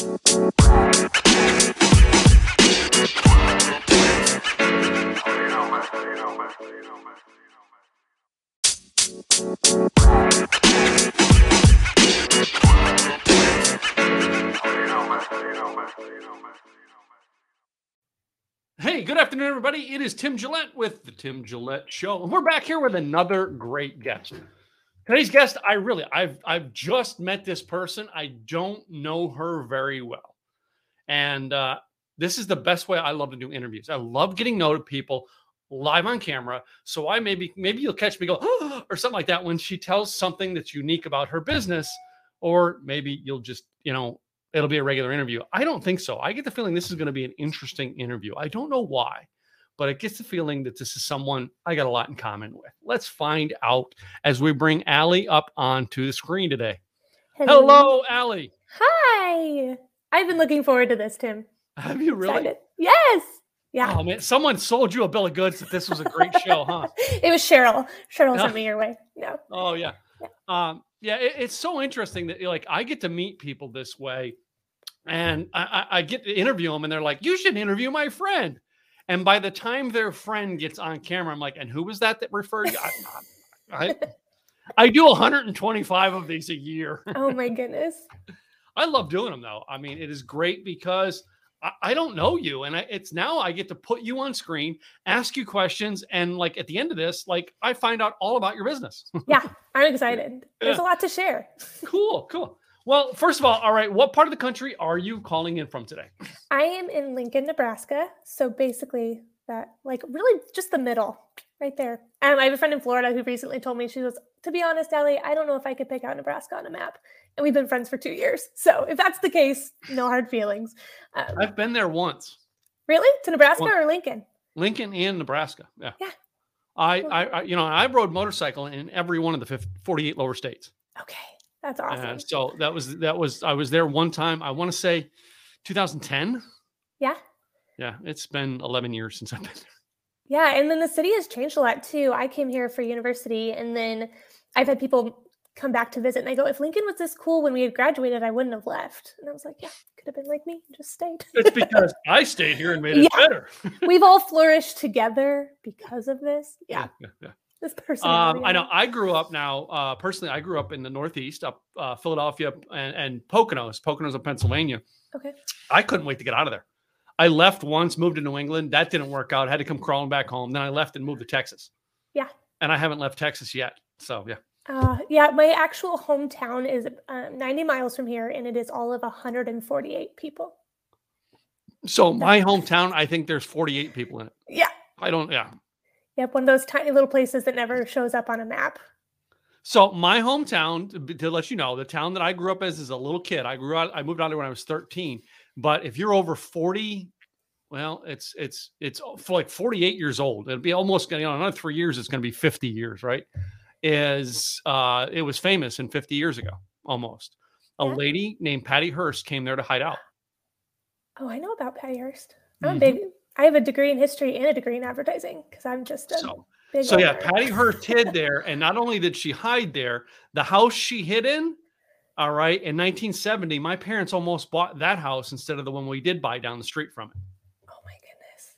Hey, good afternoon, everybody. It is Tim Gillette with the Tim Gillette Show, and we're back here with another great guest. Today's guest, I really, I've, I've just met this person. I don't know her very well, and uh, this is the best way I love to do interviews. I love getting to know people live on camera. So I maybe, maybe you'll catch me go or something like that when she tells something that's unique about her business, or maybe you'll just, you know, it'll be a regular interview. I don't think so. I get the feeling this is going to be an interesting interview. I don't know why, but it gets the feeling that this is someone I got a lot in common with. Let's find out as we bring Allie up onto the screen today. Hello, Hello Allie. Hi. I've been looking forward to this, Tim. Have you really? Excited. Yes. Yeah. Oh man, someone sold you a bill of goods that this was a great show, huh? it was Cheryl. Cheryl sent me your way. No. Oh yeah. yeah. Um, yeah, it, it's so interesting that like I get to meet people this way, and I, I, get to interview them, and they're like, "You should interview my friend." And by the time their friend gets on camera, I'm like, "And who was that that referred you?" I, I, I do 125 of these a year. Oh my goodness! I love doing them though. I mean, it is great because I, I don't know you, and I, it's now I get to put you on screen, ask you questions, and like at the end of this, like I find out all about your business. yeah, I'm excited. There's yeah. a lot to share. cool, cool. Well, first of all, all right, what part of the country are you calling in from today? I am in Lincoln, Nebraska. So basically, that like really just the middle right there. Um, I have a friend in Florida who recently told me she was, to be honest, Ellie, I don't know if I could pick out Nebraska on a map. And we've been friends for two years. So if that's the case, no hard feelings. Um, I've been there once. Really? To Nebraska or Lincoln? Lincoln and Nebraska. Yeah. Yeah. I, I, I, you know, I rode motorcycle in every one of the 50, 48 lower states. Okay. That's awesome. Uh, so that was, that was, I was there one time, I want to say 2010. Yeah. Yeah. It's been 11 years since I've been there. Yeah, and then the city has changed a lot too. I came here for university, and then I've had people come back to visit, and I go, "If Lincoln was this cool when we had graduated, I wouldn't have left." And I was like, "Yeah, could have been like me, just stayed." it's because I stayed here and made it yeah. better. We've all flourished together because of this. Yeah. yeah, yeah. This person. Um, I know. I grew up now. Uh, personally, I grew up in the Northeast, up uh, Philadelphia and, and Poconos, Poconos of Pennsylvania. Okay. I couldn't wait to get out of there. I left once, moved to New England. That didn't work out. I had to come crawling back home. Then I left and moved to Texas. Yeah. And I haven't left Texas yet. So yeah. Uh, yeah, my actual hometown is uh, 90 miles from here, and it is all of 148 people. So my hometown, I think there's 48 people in it. Yeah. I don't. Yeah. Yep, one of those tiny little places that never shows up on a map. So my hometown, to, let you know, the town that I grew up as as a little kid, I grew out. I moved out there when I was 13. But if you're over 40, well, it's it's it's for like 48 years old. It'll be almost you know another three years. It's going to be 50 years, right? Is uh, it was famous in 50 years ago almost. A yeah. lady named Patty Hearst came there to hide out. Oh, I know about Patty Hearst. I'm mm-hmm. a big. I have a degree in history and a degree in advertising because I'm just a so. so yeah, Patty Hearst hid there, and not only did she hide there, the house she hid in all right. In 1970, my parents almost bought that house instead of the one we did buy down the street from it. Oh my goodness.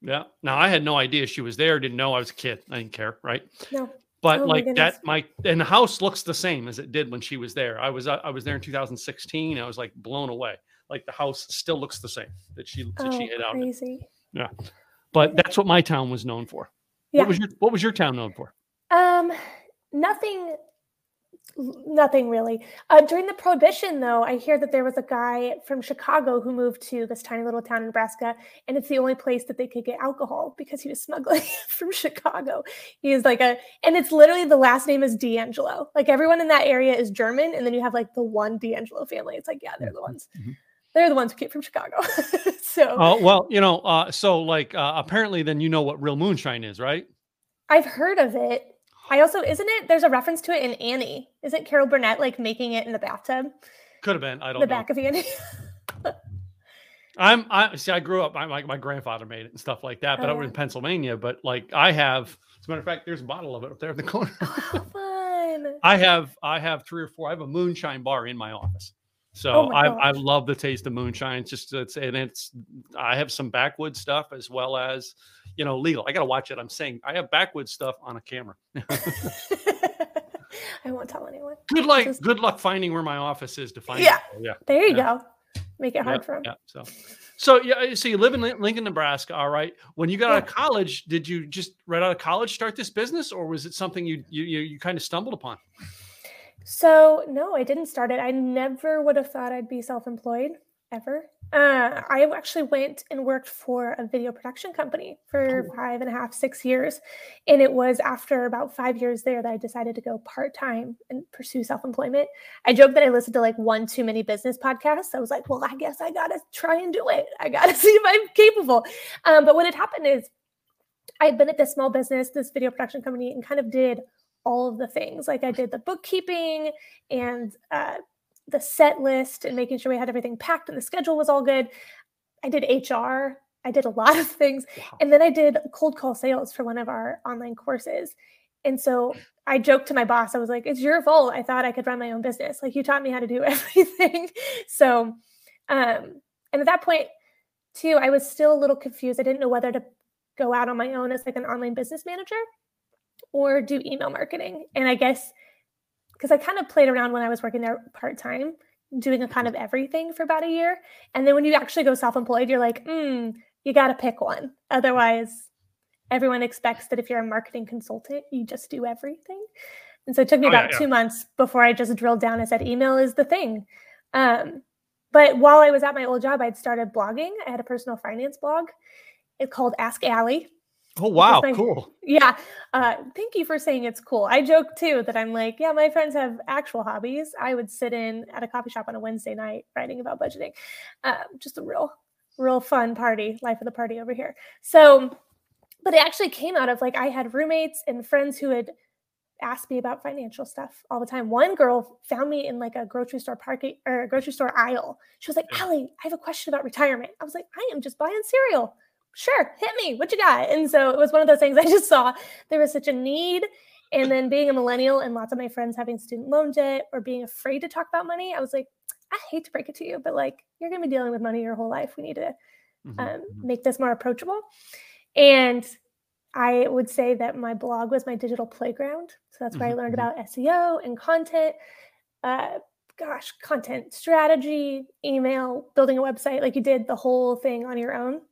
Yeah. Now I had no idea she was there. Didn't know I was a kid. I didn't care. Right. No. But oh like that, my and the house looks the same as it did when she was there. I was uh, I was there in 2016. I was like blown away. Like the house still looks the same that she that oh, she hid out. Crazy. Yeah. But that's what my town was known for. Yeah. What was your What was your town known for? Um, nothing Nothing really. Uh, during the Prohibition, though, I hear that there was a guy from Chicago who moved to this tiny little town in Nebraska, and it's the only place that they could get alcohol because he was smuggling from Chicago. He's like a, and it's literally the last name is D'Angelo. Like everyone in that area is German, and then you have like the one D'Angelo family. It's like, yeah, they're the mm-hmm. ones. Mm-hmm. They're the ones who came from Chicago. so, oh, well, you know, uh, so like uh, apparently then you know what real moonshine is, right? I've heard of it. I also isn't it? There's a reference to it in Annie. Isn't Carol Burnett like making it in the bathtub? Could have been. I don't. Know. The know. back of Annie. I'm. I see. I grew up. I, like my grandfather made it and stuff like that, but oh, yeah. in Pennsylvania. But like I have. As a matter of fact, there's a bottle of it up there in the corner. Oh, fun. I have. I have three or four. I have a moonshine bar in my office. So Oh I, I love the taste of moonshine. It's just it's and it's I have some backwoods stuff as well as you know legal. I gotta watch it. I'm saying I have backwoods stuff on a camera. I won't tell anyone. Good luck. Just- Good luck finding where my office is to find. Yeah. it. Yeah. There you Yeah. go. Make it hard yeah, for him. yeah. So, so yeah. So you live in Lincoln, Nebraska. All right. When you got out of college, did you just right out of college start this business, or was it something you you you, you kind of stumbled upon? So no, I didn't start it. I never would have thought I'd be self-employed ever. Uh, I actually went and worked for a video production company for Oh. five and a half, six years, and it was after about five years there that I decided to go part-time and pursue self-employment. I joke that I listened to like one too many business podcasts. I was like, well, I guess I gotta try and do it. I gotta see if I'm capable. Um, but what had happened is I had been at this small business, this video production company, and kind of did all of the things. Like I did the bookkeeping and uh, the set list and making sure we had everything packed and the schedule was all good. I did HR. I did a lot of things. Wow. And then I did cold call sales for one of our online courses. And so I joked to my boss, I was like, it's your fault. I thought I could run my own business. Like you taught me how to do everything. so, um, and at that point, too, I was still a little confused. I didn't know whether to go out on my own as like an online business manager or do email marketing. And I guess because I kind of played around when I was working there part time, doing a kind of everything for about a year. And then when you actually go self employed, you're like, mm, you got to pick one. Otherwise, everyone expects that if you're a marketing consultant, you just do everything. And so it took me Oh, yeah, about yeah. two months before I just drilled down and said, email is the thing. Um, but while I was at my old job, I'd started blogging. I had a personal finance blog. It's called Ask Allie. Oh wow, my- cool. Yeah. Uh, thank you for saying it's cool. I joke too that I'm like, yeah, my friends have actual hobbies. I would sit in at a coffee shop on a Wednesday night writing about budgeting. Uh, just a real, real fun party, life of the party over here. So, but it actually came out of like I had roommates and friends who had asked me about financial stuff all the time. One girl found me in like a grocery store parking or a grocery store aisle. She was like, Yeah. Allie, I have a question about retirement. I was like, I am just buying cereal sure, hit me. What you got? And so it was one of those things I just saw there was such a need. And then being a millennial and lots of my friends having student loan debt or being afraid to talk about money, I was like, I hate to break it to you, but like you're going to be dealing with money your whole life. We need to Mhm, um, mhm. make this more approachable. And I would say that my blog was my digital playground. So that's where I Mhm, learned mhm. about SEO and content. Uh, gosh, content strategy, email, building a website. Like you did the whole thing on your own,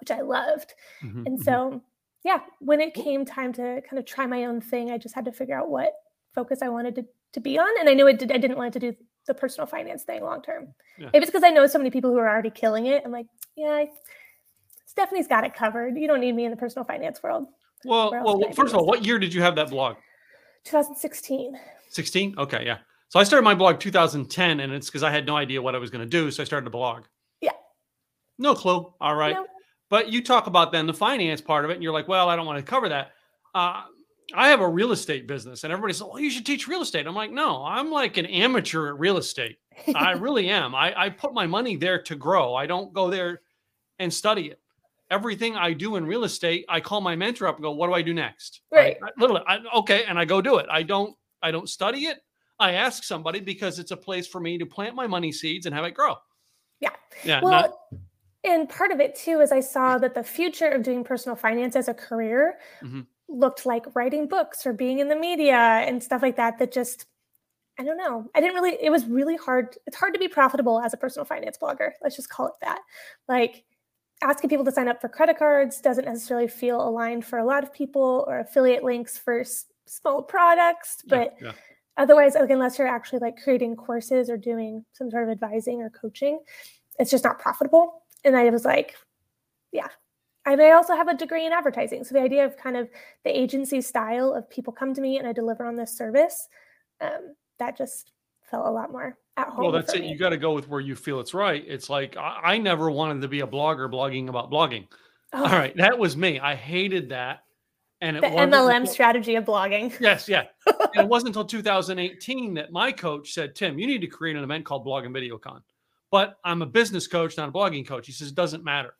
which I loved. Mhm, And mhm. so, yeah, when it came time to kind of try my own thing, I just had to figure out what focus I wanted to, to be on. And I knew it did, I didn't want it to do the personal finance thing long term. Yeah. Maybe it's because I know so many people who are already killing it. I'm like, yeah, I, Stephanie's got it covered. You don't need me in the personal finance world. well, well, can I well, do first of all, what year did you have that blog? 2016. 16? Okay, yeah. So I started my blog 2010, and it's because I had no idea what I was going to do. So I started a blog. Yeah. No clue. All right. No, But you talk about then the finance part of it, and you're like, well, I don't want to cover that. Uh, I have a real estate business, and everybody says, well, you should teach real estate. I'm like, no, I'm like an amateur at real estate. I really am. I, I put my money there to grow. I don't go there and study it. Everything I do in real estate, I call my mentor up and go, "What do I do next?" Right. I, literally, I, okay, and I go do it. I don't. I don't study it. I ask somebody because it's a place for me to plant my money seeds and have it grow. Yeah. Yeah. well, not- and part of it too is I saw that the future of doing personal finance as a career Mhm. looked like writing books or being in the media and stuff like that. That just, I don't know. I didn't really. It was really hard. It's hard to be profitable as a personal finance blogger. Let's just call it that. Like asking people to sign up for credit cards doesn't necessarily feel aligned for a lot of people, or affiliate links for s- small products, yeah, but yeah. otherwise like unless you're actually like creating courses or doing some sort of advising or coaching it's just not profitable and i was like yeah and i also have a degree in advertising so the idea of kind of the agency style of people come to me and i deliver on this service um, that just felt a lot more at home Well, that's it. me. You got to go with where you feel it's right. It's like I, I never wanted to be a blogger blogging about blogging. Oh, All right, that was me. I hated that, and it the wasn't mlm until- strategy of blogging Yes, yeah. and it wasn't until 2018 that my coach said, "Tim, you need to create an event called Blog and VideoCon." But I'm a business coach, not a blogging coach. He says, it "Doesn't matter."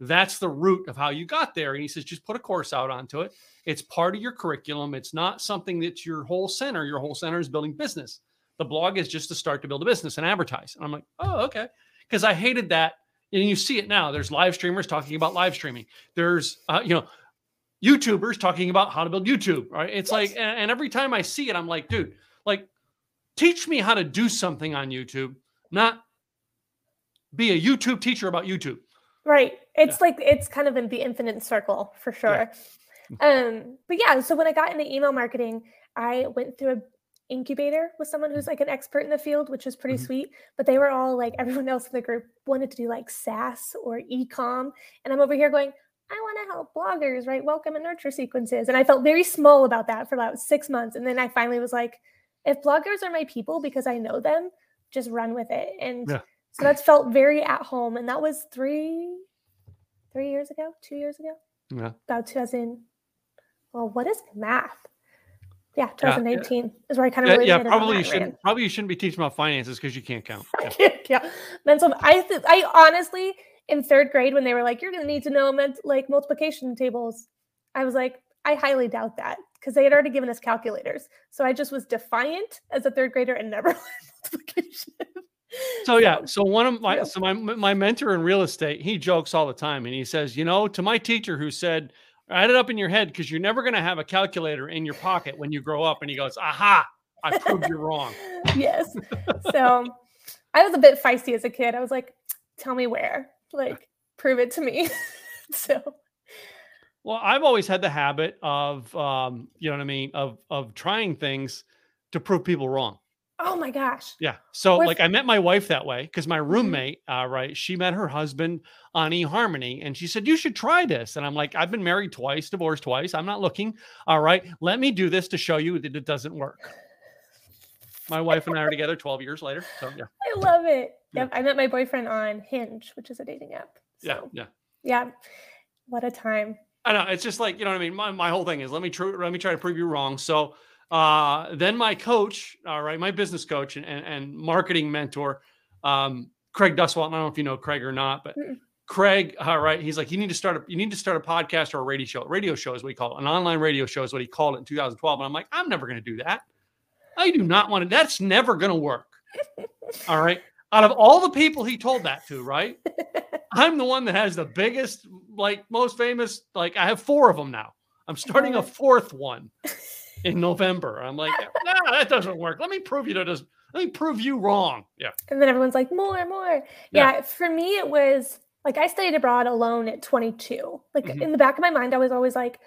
That's the root of how you got there. And he says, just put a course out onto it. It's part of your curriculum. It's not something that's your whole center. Your whole center is building business. The blog is just to start to build a business and advertise. And I'm like, oh, okay. Because I hated that. And you see it now. There's live streamers talking about live streaming. There's, uh, you know, YouTubers talking about how to build YouTube. Right? It's yes. like, and, and every time I see it, I'm like, dude, like, teach me how to do something on YouTube, not be a YouTube teacher about YouTube. Right. It's yeah. like it's kind of in the infinite circle for sure. Yeah. um, but yeah, so when I got into email marketing, I went through a incubator with someone who's like an expert in the field, which was pretty mm-hmm. sweet. But they were all like everyone else in the group wanted to do like SaaS or ecom. And I'm over here going, I want to help bloggers write welcome and nurture sequences. And I felt very small about that for about six months. And then I finally was like, if bloggers are my people because I know them, just run with it. And yeah. So that's felt very at home. And that was three, three years ago, two years ago. Yeah. About 2000. Well, what is math? Yeah, 2018 yeah. is where I kind of yeah, yeah probably you shouldn't probably you shouldn't be teaching about finances because you can't count. Yeah, yeah. mental. I th- I honestly in third grade when they were like you're going to need to know ment- like multiplication tables, I was like I highly doubt that because they had already given us calculators. So I just was defiant as a third grader and never learned multiplication. So yeah, so one of my so my my mentor in real estate, he jokes all the time and he says, you know, to my teacher who said, add it up in your head because you're never going to have a calculator in your pocket when you grow up. And he goes, aha, I proved you wrong. yes. So I was a bit feisty as a kid. I was like, tell me where, like, prove it to me. so. Well, I've always had the habit of, um, you know what I mean, of of trying things to prove people wrong. Oh my gosh. Yeah. So like I met my wife that way because my mm-hmm. roommate, uh, right, she met her husband on eHarmony and she said, You should try this. And I'm like, I've been married twice, divorced twice. I'm not looking. All right. Let me do this to show you that it doesn't work. My wife and I are together 12 years later. So yeah. I love it. Yeah. Yep. I met my boyfriend on Hinge, which is a dating app. So, yeah. Yeah. Yeah. What a time. I know. It's just like, you know what I mean? My, my whole thing is let me tr- let me try to prove you wrong. So uh, then my coach, all right, my business coach and, and, and marketing mentor, um, Craig Duswalt. I don't know if you know Craig or not, but mm Craig, all right, he's like, you need to start a you need to start a podcast or a radio show. Radio show is what he called it. An online radio show is what he called it in 2012. And I'm like, I'm never going to do that. I do not want to. That's never going to work. all right. Out of all the people he told that to, right? I'm the one that has the biggest, like most famous. Like I have four of them now. I'm starting a fourth one in November. I'm like, no, that doesn't work. Let me prove you that does. Let me prove you wrong. Yeah. And then everyone's like, more, more. Yeah. yeah for me, it was like I studied abroad alone at 22. Like mm-hmm. in the back of my mind, I was always like,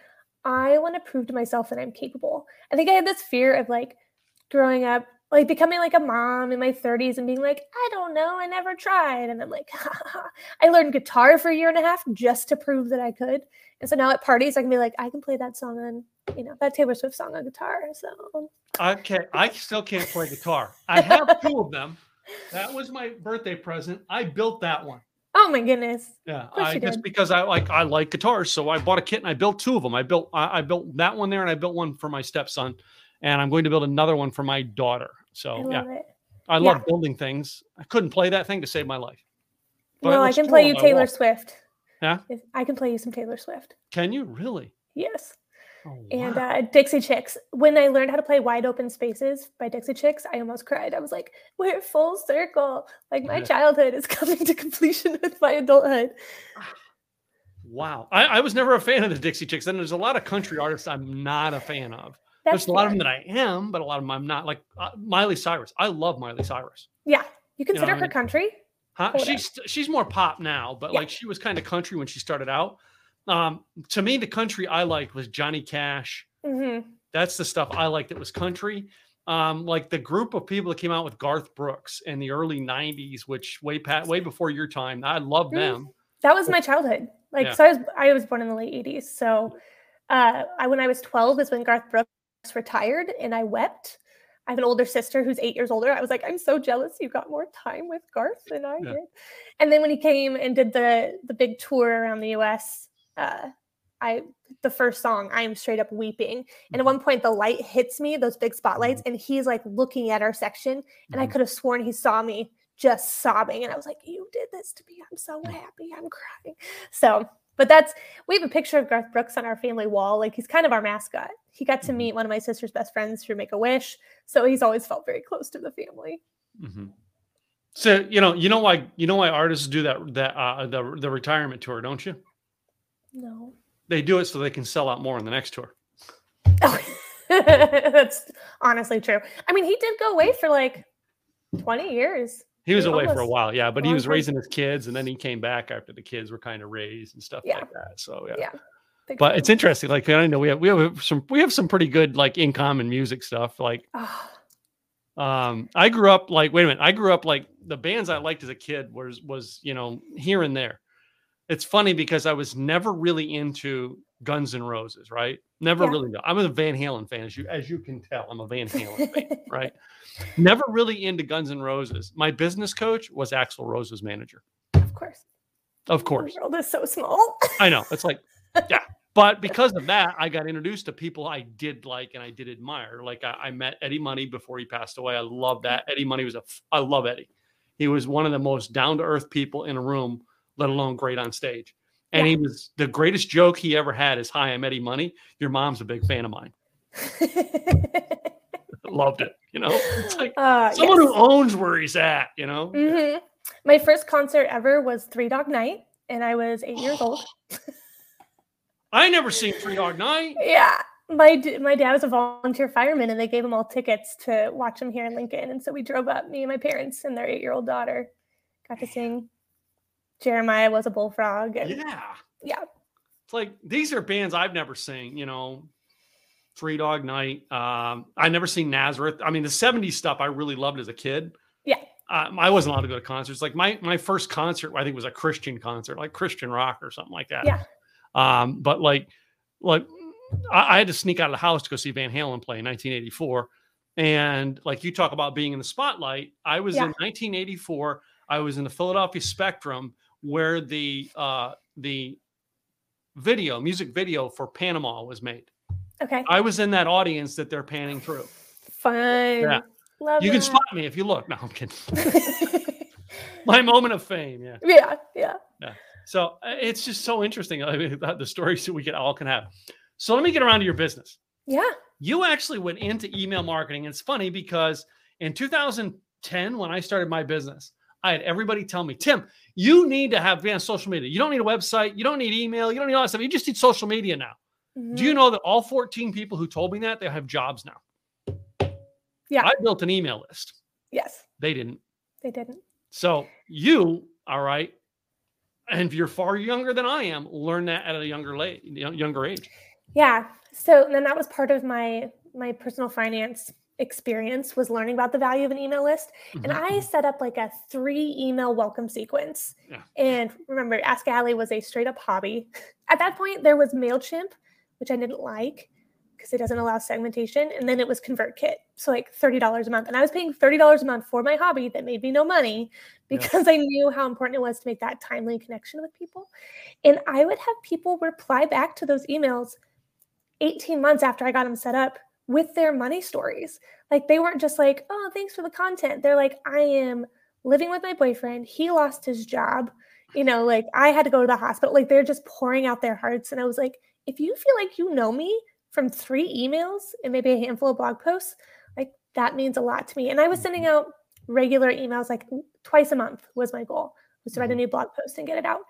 I want to prove to myself that I'm capable. I think I had this fear of like growing up, like becoming like a mom in my 30s and being like, I don't know, I never tried. And I'm like, I learned guitar for a year and a half just to prove that I could. And so now at parties, I can be like, I can play that song on you know that Taylor Swift song on guitar. So I can't. I still can't play guitar. I have two of them. That was my birthday present. I built that one. Oh my goodness! Yeah, I just because I like I like guitars, so I bought a kit and I built two of them. I built I, I, built that one there, and I built one for my stepson, and I'm going to build another one for my daughter. So I yeah, it. I love yeah. building things. I couldn't play that thing to save my life. But well, I can play you Taylor Swift. Yeah, I can play you some Taylor Swift. Can you really? Yes. Oh, and uh, Dixie Chicks. When I learned how to play Wide Open Spaces by Dixie Chicks, I almost cried. I was like, "We're full circle. Like my yeah. childhood is coming to completion with my adulthood." Wow, I, I, was never a fan of the Dixie Chicks. And there's a lot of country artists I'm not a fan of. That's there's a lot of them that I am, but a lot of them I'm not. Like uh, Miley Cyrus. I love Miley Cyrus. Yeah, you consider her I mean? country. Huh? She's she's more pop now, but yeah. like she was kind of country when she started out. Um, to me, the country I liked was Johnny Cash. Mm-hmm. That's the stuff I liked. that was country. Um, like the group of people that came out with Garth Brooks in the early '90s, which way pat way before your time. I love mm-hmm. them. That was my childhood. Like, yeah. so I was I was born in the late '80s. So, uh, I when I was 12 is when Garth Brooks retired, and I wept. I have an older sister who's eight years older. I was like, I'm so jealous you got more time with Garth than I yeah. did. And then when he came and did the the big tour around the US, uh, I the first song, I am straight up weeping. And at mm-hmm. one point, the light hits me, those big spotlights, mm-hmm. and he's like looking at our section, and mm-hmm. I could have sworn he saw me just sobbing, and I was like, "You did this to me. I'm so happy. I'm crying." So But that's we have a picture of Garth Brooks on our family wall. Like he's kind of our mascot. He got to Mhm. meet one of my sister's best friends through Make a Wish, so he's always felt very close to the family. Mhm. So you know, you know why you know why artists do that that uh, the the retirement tour, don't you? No. They do it so they can sell out more in the next tour. Oh, that's honestly true. I mean, he did go away for like 20 years. He was away for a while, yeah, but he was raising his kids, and then he came back after the kids were kind of raised and stuff Yeah. like that. So yeah. Yeah. But it's interesting. Like I know we have we have some we have some pretty good like in common music stuff. Like Ah, um I grew up like wait a minute, I grew up like the bands I liked as a kid was was you know here and there. It's funny because I was never really into Guns N' Roses, right? Never Yeah. really. I'm a Van Halen fan, as you as you can tell. I'm a Van Halen fan, right? Never really into Guns N' Roses. My business coach was Axl Rose's manager, of course. of course. The world is so small. I know. It's like, yeah. But because of that, I got introduced to people I did like and I did admire. Like I, I met Eddie Money before he passed away. I love that. Mm-hmm. Eddie Money was a, I love Eddie. He was one of the most down to earth people in a room, let alone great on stage. And he was the greatest joke he ever had is, Hi, I'm Eddie Money. Your mom's a big fan of mine. Loved it. You know, it's like uh, someone yes. who owns where he's at, you know? Mhm. My first concert ever was Three Dog Night, and I was eight years old. I never seen Three Dog Night. Yeah. My my dad was a volunteer fireman, and they gave him all tickets to watch him here in Lincoln. And so we drove up, me and my parents and their eight year old daughter, got to sing. Jeremiah was a bullfrog. And Yeah. yeah. It's like these are bands I've never seen, you know. Three Dog Night. Um, I never seen Nazareth. I mean, the 70s stuff I really loved as a kid. Yeah. Um, I wasn't allowed to go to concerts. Like my my first concert, I think was a Christian concert, like Christian rock or something like that. Yeah. Um, but like like I, I had to sneak out of the house to go see Van Halen play in 1984. And like you talk about being in the spotlight, I was Yeah. in 1984. I was in the Philadelphia Spectrum where the uh the video, music video for Panama was made. Okay. I was in that audience that they're panning through. Fun. Love You can spot me if you look. No, I'm kidding. My moment of fame. Yeah. yeah. Yeah. Yeah. So uh, it's just so interesting I mean, about the stories that we can all can have. So let me get around to your business. Yeah. You actually went into email marketing. It's funny because in 2010, when I started my business, I had everybody tell me, Tim, you need to have be on social media. You don't need a website. You don't need email. You don't need all that stuff. You just need social media now. Do you Mhm. know that all 14 people who told me that they have jobs now? Yeah. I built an email list. Yes. They didn't. They didn't. So you, all right, and if you're far younger than I am, learn that at a younger late, younger age. Yeah. So then that was part of my my personal finance experience was learning about the value of an email list. And Mhm. I set up like a three email welcome sequence. Yeah. And remember, Ask Allie was a straight up hobby. At that point, there was MailChimp, which I didn't like because it doesn't allow segmentation. And then it was ConvertKit. So like $30 a month. And I was paying $30 a month for my hobby that made me no money Yeah. because I knew how important it was to make that timely connection with people. And I would have people reply back to those emails 18 months after I got them set up with their money stories. Like they weren't just like, oh, thanks for the content. They're like, I am living with my boyfriend. He lost his job. You know, like I had to go to the hospital. Like they're just pouring out their hearts. And I was like, if you feel like you know me from three emails and maybe a handful of blog posts, like that means a lot to me. And I was sending out regular emails like twice a month was my goal was to write a Mhm. new blog post and get it out.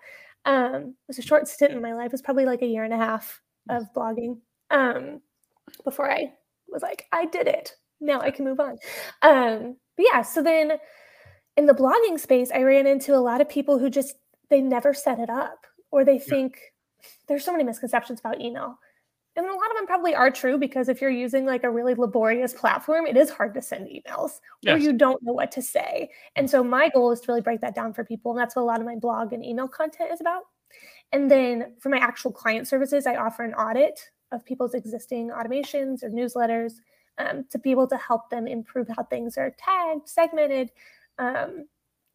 Um, it was a short stint in my life. It was probably like a year and a half of blogging um, before I was like, I did it. Now I can move on. Um, but yeah, so then in the blogging space, I ran into a lot of people who just they never set it up or they think there's so many misconceptions about email. And a lot of them probably are true because if you're using like a really laborious platform, it is hard to send emails or you don't know what to say. And so my goal is to really break that down for people. And that's what a lot of my blog and email content is about. And then for my actual client services, I offer an audit of people's existing automations or newsletters um, to be able to help them improve how things are tagged, segmented, um,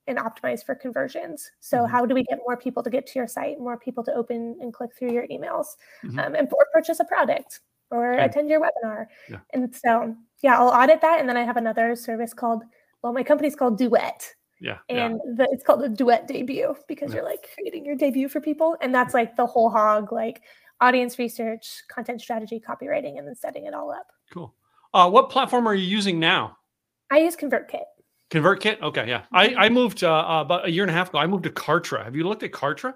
and optimized for conversions. So, Mhm. how do we get more people to get to your site, more people to open and click through your emails, Mhm. um, and or purchase a product or Okay. attend your webinar? Yeah. And so, yeah, I'll audit that, and then I have another service called well, my company's called Duet, Yeah. And the, it's called a duet debut because Yeah. you're like creating your debut for people. And that's like the whole hog, like audience research, content strategy, copywriting, and then setting it all up. Cool. Uh, what platform are you using now? I use ConvertKit. ConvertKit. Okay, yeah. I I moved uh, uh, about a year and a half ago. I moved to Kartra. Have you looked at Kartra?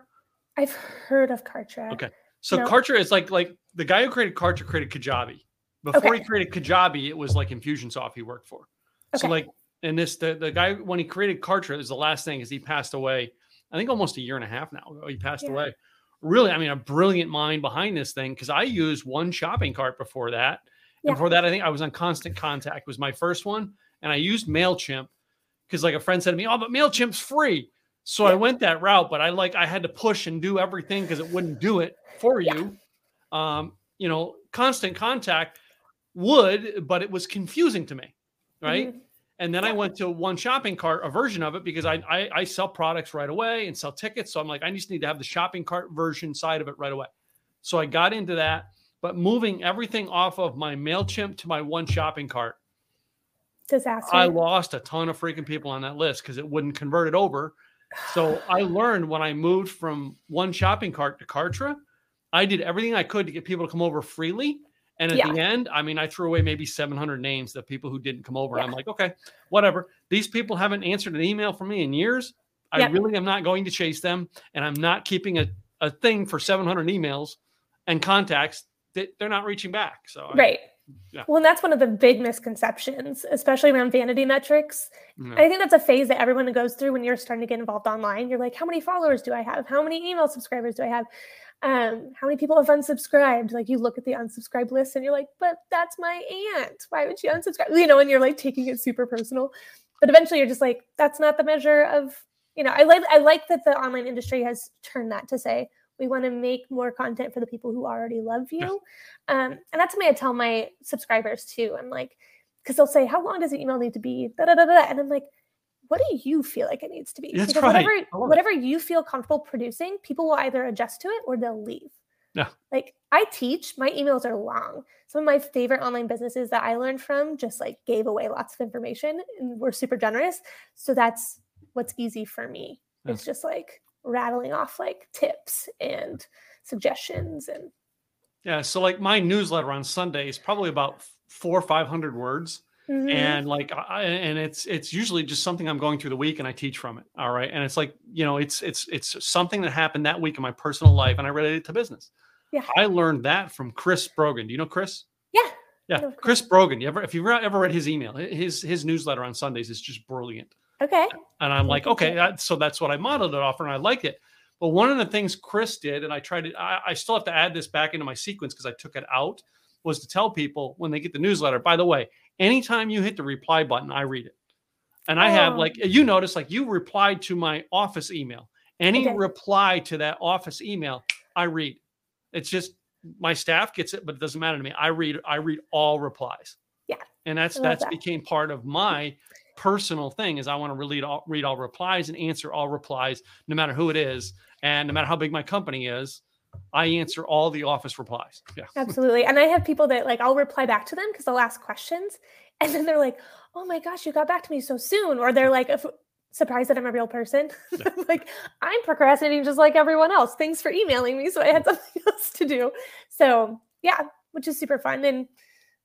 I've heard of Kartra. Okay. So No. Kartra is like like the guy who created Kartra created Kajabi. Before Okay. he created Kajabi, it was like Infusionsoft he worked for. So like and this the, the guy when he created Kartra is the last thing is he passed away. I think almost a year and a half now ago he passed Yeah. away. Really, I mean a brilliant mind behind this thing because I used one shopping cart before that. Yeah. And before that, I think I was on Constant Contact was my first one, and I used Mailchimp because like a friend said to me, "Oh, but Mailchimp's free." So I went that route, but I like I had to push and do everything because it wouldn't do it for Yeah. you. Um, you know, Constant Contact would, but it was confusing to me, right? Mhm. And then I went to one shopping cart, a version of it, because I, I I sell products right away and sell tickets. So I'm like, I just need to have the shopping cart version side of it right away. So I got into that, but moving everything off of my Mailchimp to my one shopping cart, Disaster. I lost a ton of freaking people on that list because it wouldn't convert it over. So I learned when I moved from one shopping cart to Kartra, I did everything I could to get people to come over freely. And at Yeah. the end, I mean, I threw away maybe 700 names of people who didn't come over. And I'm like, okay, whatever. These people haven't answered an email from me in years. I Yep. really am not going to chase them. And I'm not keeping a, a thing for 700 emails and contacts that they're not reaching back. So, I- right. Yeah. Well, and that's one of the big misconceptions, especially around vanity metrics. know, I think that's a phase that everyone goes through when you're starting to get involved online. You're like, how many followers do I have? How many email subscribers do I have? Um, how many people have unsubscribed? Like you look at the unsubscribe list and you're like, but that's my aunt. Why would she unsubscribe? You know, and you're like taking it super personal. But eventually you're just like, that's not the measure of, you know, I like I like that the online industry has turned that to say we want to make more content for the people who already love you. Um, and that's something I tell my subscribers too. I'm like, because they'll say, How long does the email need to be? Da, da, da, da. And I'm like, what do you feel like it needs to be? That's because right. whatever I love it. whatever you feel comfortable producing, people will either adjust to it or they'll leave. Yeah. Like I teach, my emails are long. Some of my favorite online businesses that I learned from just like gave away lots of information and were super generous. So that's what's easy for me. Yeah. It's just like rattling off like tips and suggestions and yeah. So like my newsletter on Sunday is probably about four or 500 words. Mhm. and like I, and it's it's usually just something i'm going through the week and i teach from it all right? And it's like you know it's it's it's something that happened that week in my personal life and i related it to business. Yeah. i learned that from chris brogan. Do you know chris? Yeah. yeah know chris. Brogan. You ever if you've ever read his email his his newsletter on sundays is just brilliant. Okay. and i'm like Okay, okay that, so that's what i modeled it off and i like it. But one of the things chris did and i tried to i, I still have to add this back into my sequence because i took it out was to tell people when they get the newsletter. By the way anytime you hit the reply button i read it. And i have Oh. like you notice like you replied to my office email. Any did. reply to that office email i read. It's just my staff gets it but it doesn't matter to me. I read i read all replies. Yeah, and that's that's that. became part of my personal thing is i want to read all read all replies and answer all replies no matter who it is and no matter how big my company is i answer all the office replies yeah Absolutely. And I have people that like I'll reply back to them because they'll ask questions. And then they're like, oh my gosh, you got back to me so soon. Or they're like, surprised that I'm a real person. I'm like, I'm procrastinating just like everyone else. Thanks for emailing me. So I had something else to do. So yeah, which is super fun. And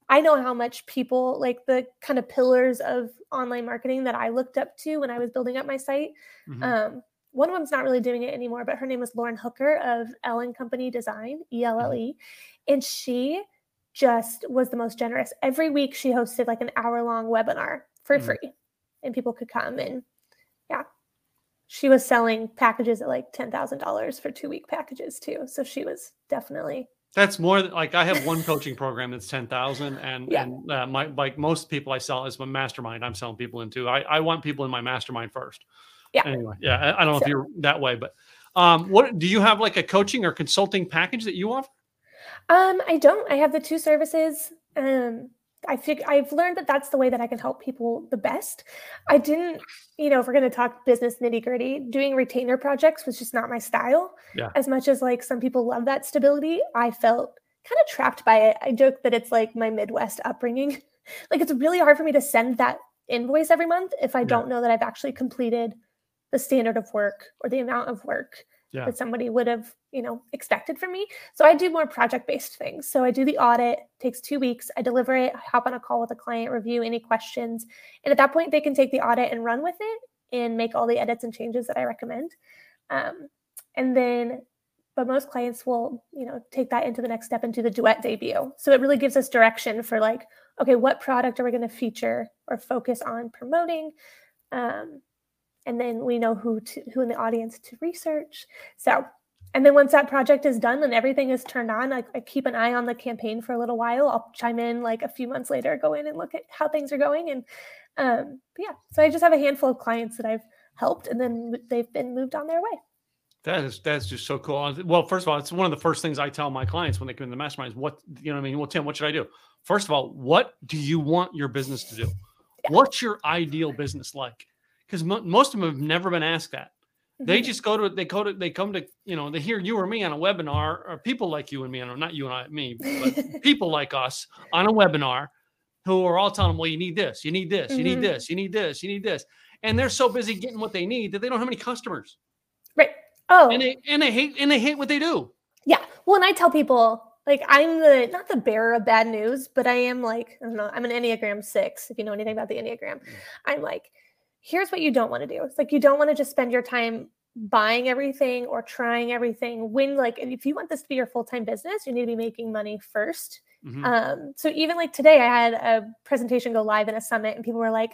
I know how much people like the kind of pillars of online marketing that I looked up to when I was building up my site. Mhm. Um, one of them's not really doing it anymore, but her name was Lauren Hooker of Elle & Company Design, E L L E. And she just was the most generous. Every week she hosted like an hour long webinar for Mhm. free, and people could come and yeah. She was selling packages at like $10,000 for two week packages too. So she was definitely, That's more than like I have one coaching program that's ten thousand, and Yeah. and uh, my like most people I sell is my mastermind. I'm selling people into. I I want people in my mastermind first. Yeah. Anyway, yeah. I, I don't know if you're that way, but um, what do you have like a coaching or consulting package that you offer? um, I don't, I have the two services. Um, I think I've learned that that's the way that I can help people the best. I didn't, you know, if we're going to talk business nitty gritty, doing retainer projects was just not my style. Yeah. As much as like some people love that stability, I felt kind of trapped by it. I joke that it's like my Midwest upbringing. like it's really hard for me to send that invoice every month if I Yeah. don't know that I've actually completed the standard of work or the amount of work Yeah. that somebody would have, you know, expected from me. So I do more project-based things. So I do the audit, takes 2 weeks, I deliver it, I hop on a call with a client, review any questions, and at that point they can take the audit and run with it and make all the edits and changes that I recommend. Um, and then but most clients will, you know, take that into the next step into the duet debut. So it really gives us direction for like, okay, what product are we going to feature or focus on promoting? Um, and then we know who to who in the audience to research. So, and then once that project is done and everything is turned on, I, I keep an eye on the campaign for a little while. I'll chime in like a few months later, go in and look at how things are going. And um, yeah, so I just have a handful of clients that I've helped, and then they've been moved on their way. That is that's just so cool. Well, first of all, it's one of the first things I tell my clients when they come in the mastermind is what you know. what I mean, well, Tim, what should I do? First of all, what do you want your business to do? Yeah. What's your ideal business like? Because mo- most of them have never been asked that. They Mhm. just go to they go to they come to you know they hear you or me on a webinar or people like you and me, and not you and I, me, but people like us on a webinar who are all telling them, well, you need this, you need this, you need Mhm. this, you need this, you need this, and they're so busy getting what they need that they don't have any customers, right. Oh, and they and they hate and they hate what they do. Yeah. Well, and I tell people like I'm the not the bearer of bad news, but I am like I don't know. I'm an Enneagram six. If you know anything about the Enneagram, I'm like, here's what you don't want to do. It's like you don't want to just spend your time buying everything or trying everything. When like, if you want this to be your full time business, you need to be making money first. Mhm. Um, so even like today, I had a presentation go live in a summit, and people were like,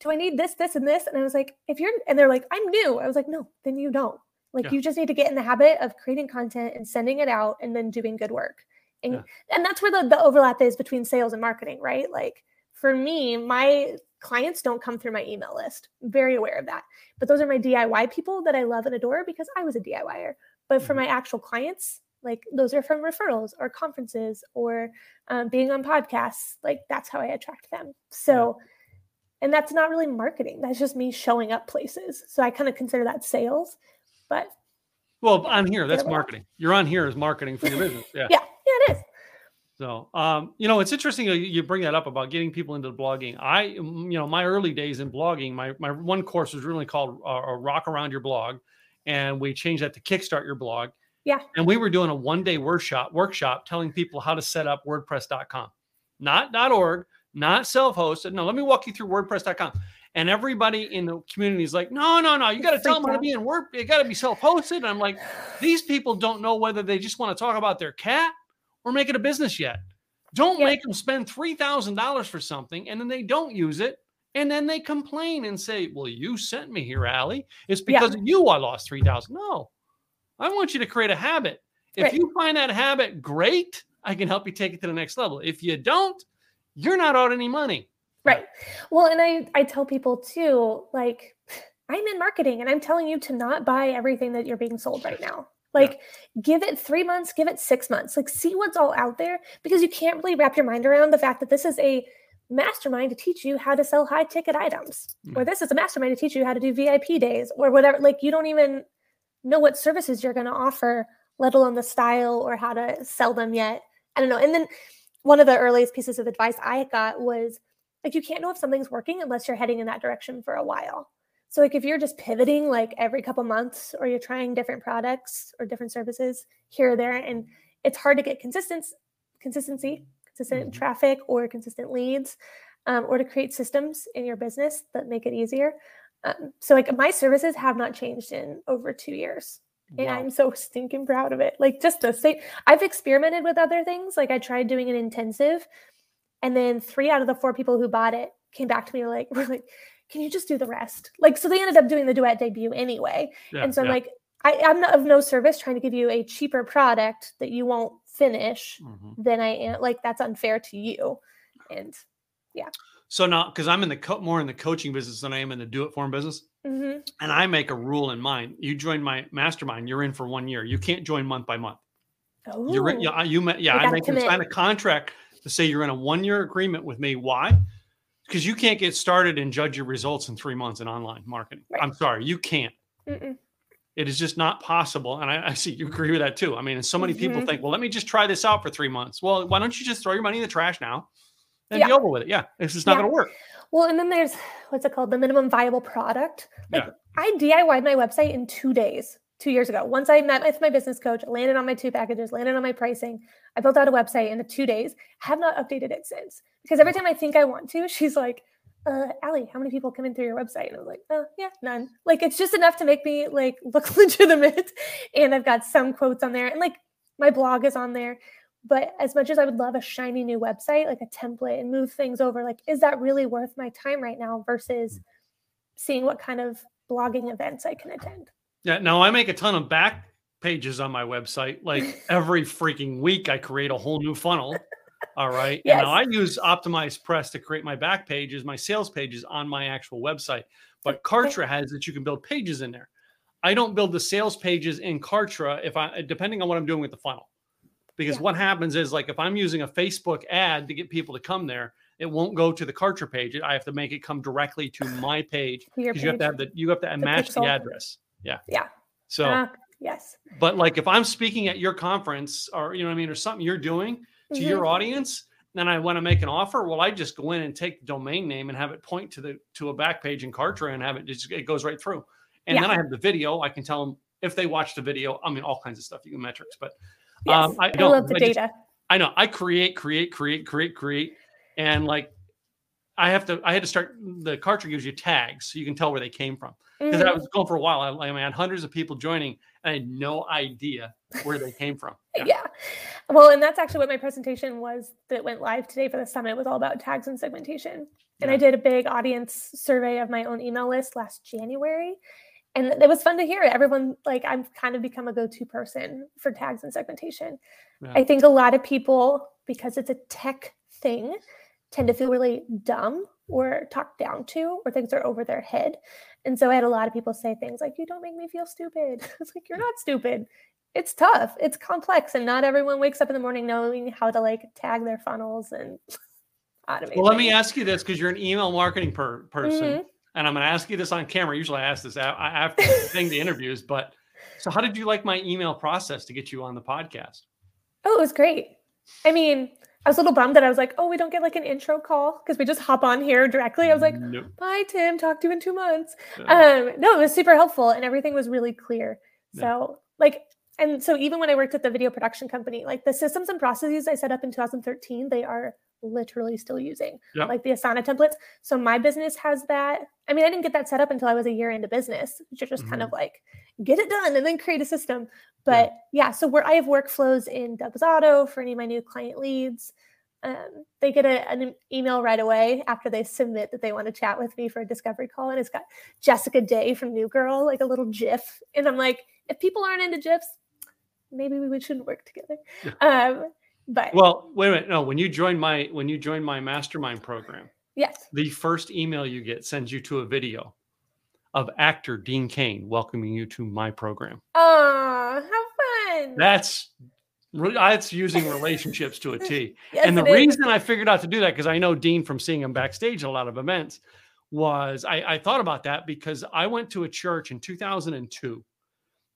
"Do I need this, this, and this?" And I was like, "If you're," and they're like, "I'm new." I was like, "No, then you don't." Like Yeah. you just need to get in the habit of creating content and sending it out, and then doing good work. And Yeah. and that's where the the overlap is between sales and marketing, right? Like for me, my clients don't come through my email list. I'm very aware of that. But those are my DIY people that I love and adore because I was a DIYer. But for Mhm. my actual clients, like those are from referrals or conferences or um, being on podcasts. Like that's how I attract them. So, and that's not really marketing. That's just me showing up places. So I kind of consider that sales. But Well, on here, that's Get 'em off. marketing. You're on here as marketing for your business. Yeah. yeah, yeah, it is. So, um, you know, it's interesting you bring that up about getting people into blogging. I, you know, my early days in blogging, my my one course was really called uh, a Rock Around Your Blog, and we changed that to Kickstart Your Blog. Yeah. And we were doing a one day workshop workshop telling people how to set up WordPress.com, not dot .org, not self hosted. No, let me walk you through WordPress.com. And everybody in the community is like, no, no, no, you got to tell them how to be in Word. You got to be self hosted. And I'm like, these people don't know whether they just want to talk about their cat or make it a business yet. Don't Yeah. make them spend three thousand dollars for something and then they don't use it, and then they complain and say, "Well, you sent me here, Allie. It's Yeah. because of you I lost three thousand. No, I want you to create a habit. If Right. you find that habit great, I can help you take it to the next level. If you don't, you're not out any money. Right. Well, and I I tell people too, like I'm in marketing and I'm telling you to not buy everything that you're being sold right now. Like give it 3 months, give it 6 months. Like see what's all out there because you can't really wrap your mind around the fact that this is a mastermind to teach you how to sell high ticket items or mm. this is a mastermind to teach you how to do VIP days or whatever. Like you don't even know what services you're going to offer, let alone the style or how to sell them yet. I don't know. And then one of the earliest pieces of advice I got was like you can't know if something's working unless you're heading in that direction for a while. So like if you're just pivoting like every couple months or you're trying different products or different services here or there and it's hard to get consistent consistency, consistent Mhm. traffic or consistent leads um, or to create systems in your business that make it easier. Um, so like my services have not changed in over 2 years and I'm so stinking proud of it. Like just the same. I've experimented with other things. Like I tried doing an intensive, and then three out of the four people who bought it came back to me like, "We're like, can you just do the rest?" Like so they ended up doing the duet debut anyway. Yeah, and so I'm yeah. like, I, I'm not of no service trying to give you a cheaper product that you won't finish Mhm. than I am. Like that's unfair to you. And yeah. So now, because I'm in the co- more in the coaching business than I am in the do it for business, mhm. and I make a rule in mind. You join my mastermind, you're in for one year. You can't join month by month. You're in, Ooh. yeah, you yeah, You I make you sign a contract to say you're in a one year agreement with me. Why? Because you can't get started and judge your results in three months in online marketing. Right. I'm sorry, you can't. Mm-mm. It is just not possible. And I, I see you agree with that too. I mean, and so many people Mhm. think, well, let me just try this out for three months. Well, why don't you just throw your money in the trash now and be over with it? Yeah, it's just not Yeah. going to work. Well, and then there's what's it called? The minimum viable product. Like Yeah. I DIY'd my website in two days, two years ago. Once I met with my business coach, landed on my two packages, landed on my pricing. I built out a website in the two days. Have not updated it since. Because every time I think I want to, she's like, uh, Allie, how many people come in through your website? And I was like, oh, yeah, none. Like it's just enough to make me like look legitimate. And I've got some quotes on there. And like my blog is on there. But as much as I would love a shiny new website, like a template and move things over, like, is that really worth my time right now versus seeing what kind of blogging events I can attend? Yeah. Now I make a ton of back pages on my website. Like every freaking week, I create a whole new funnel. All right. And now I use OptimizePress to create my back pages, my sales pages on my actual website. But Kartra has that you can build pages in there. I don't build the sales pages in Kartra if I depending on what I'm doing with the funnel. Because Yeah. what happens is like if I'm using a Facebook ad to get people to come there, it won't go to the Kartra page. I have to make it come directly to my page because you have to have the you have to match the address. Yeah. Yeah. So Ah, yes. but like if I'm speaking at your conference or you know what I mean, or something you're doing to Mhm. your audience, then I want to make an offer. Well, I just go in and take the domain name and have it point to the to a back page in Kartra and have it just it goes right through. And then I have the video. I can tell them if they watch the video. I mean, all kinds of stuff. You can metrics, but Yes. um, I I, don't. love the I just- data. I know. I create, create, create, create, create, and like I have to. I had to start. The Kartra gives you tags so you can tell where they came from because Mhm. I was going for a while. I, I had hundreds of people joining, and I had no idea where they came from. Yeah. yeah. Well, and that's actually what my presentation was that went live today for the summit was all about tags and segmentation. And I did a big audience survey of my own email list last January. And it was fun to hear. Everyone, like, I've kind of become a go to person for tags and segmentation. Yeah. I think a lot of people, because it's a tech thing, tend to feel really dumb or talked down to, or things are over their head. And so I had a lot of people say things like, You don't make me feel stupid. It's like, You're not stupid. It's tough. It's complex. And not everyone wakes up in the morning knowing how to like tag their funnels and automate. Well, let me ask you this because you're an email marketing per- person, Mhm. and I'm going to ask you this on camera. Usually, I ask this after the thing, the interviews. But so, how did you like my email process to get you on the podcast? Oh, it was great. I mean, I was a little bummed that I was like, oh, we don't get like an intro call because we just hop on here directly. I was like, Nope. bye, Tim. Talk to you in two months. Yeah. Um, no, it was super helpful and everything was really clear. So, like, and so even when I worked at the video production company, like the systems and processes I set up in 2013, they are literally still using Yep. like the Asana templates. So my business has that. I mean, I didn't get that set up until I was a year into business, which are just kind Mhm. of like get it done and then create a system. But yeah, so where I have workflows in Dubsado for any of my new client leads. Um, they get a, an email right away after they submit that they want to chat with me for a discovery call. And it's got Jessica Day from New Girl, like a little GIF. And I'm like, if people aren't into GIFs, maybe we shouldn't work together. Um, but Well, wait a minute. No, when you join my when you join my mastermind program, yes, the first email you get sends you to a video of actor Dean Cain welcoming you to my program. oh, how fun! That's that's using relationships to a T. Yes, and the is. reason I figured out to do that because I know Dean from seeing him backstage at a lot of events was I, I thought about that because I went to a church in 2002,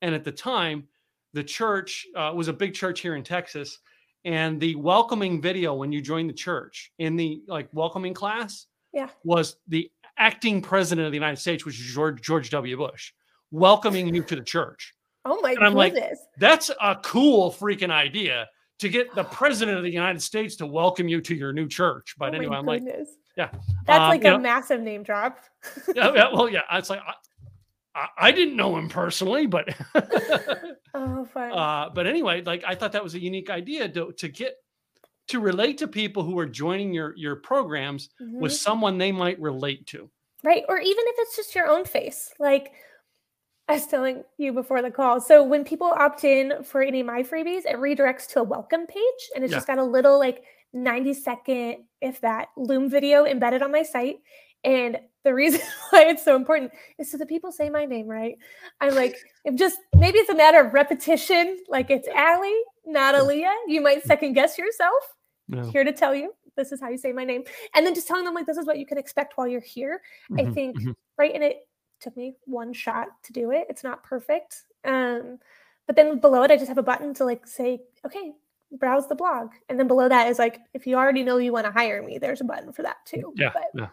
and at the time, the church uh, was a big church here in Texas, and the welcoming video when you joined the church in the like welcoming class, Yeah. was the acting president of the United States, which is George George W. Bush, welcoming you to the church. oh my and I'm like, goodness. That's a cool freaking idea to get the president of the United States to welcome you to your new church. But oh anyway, I'm like, yeah. That's Um, like a know- massive name drop. yeah, yeah, well, yeah. It's like I, didn't know him personally, but oh, uh, but anyway, like I thought that was a unique idea to to get to relate to people who are joining your your programs with Mhm. someone they might relate to. right or even if it's just your own face like i was telling you before the call so when people opt in for any of my freebies it redirects to a welcome page and it's Yeah. just got a little like 90 second if that loom video embedded on my site and the reason why it's so important is so that people say my name right i'm like if just maybe it's a matter of repetition like it's Allie, not Aaliyah. you might second guess yourself No. here to tell you this is how you say my name and then just telling them like this is what you can expect while you're here I Mhm, think mhm. right and it took me one shot to do it it's not perfect um but then below it i just have a button to like say okay browse the blog and then below that is like if you already know you want to hire me there's a button for that too Yeah, but yeah.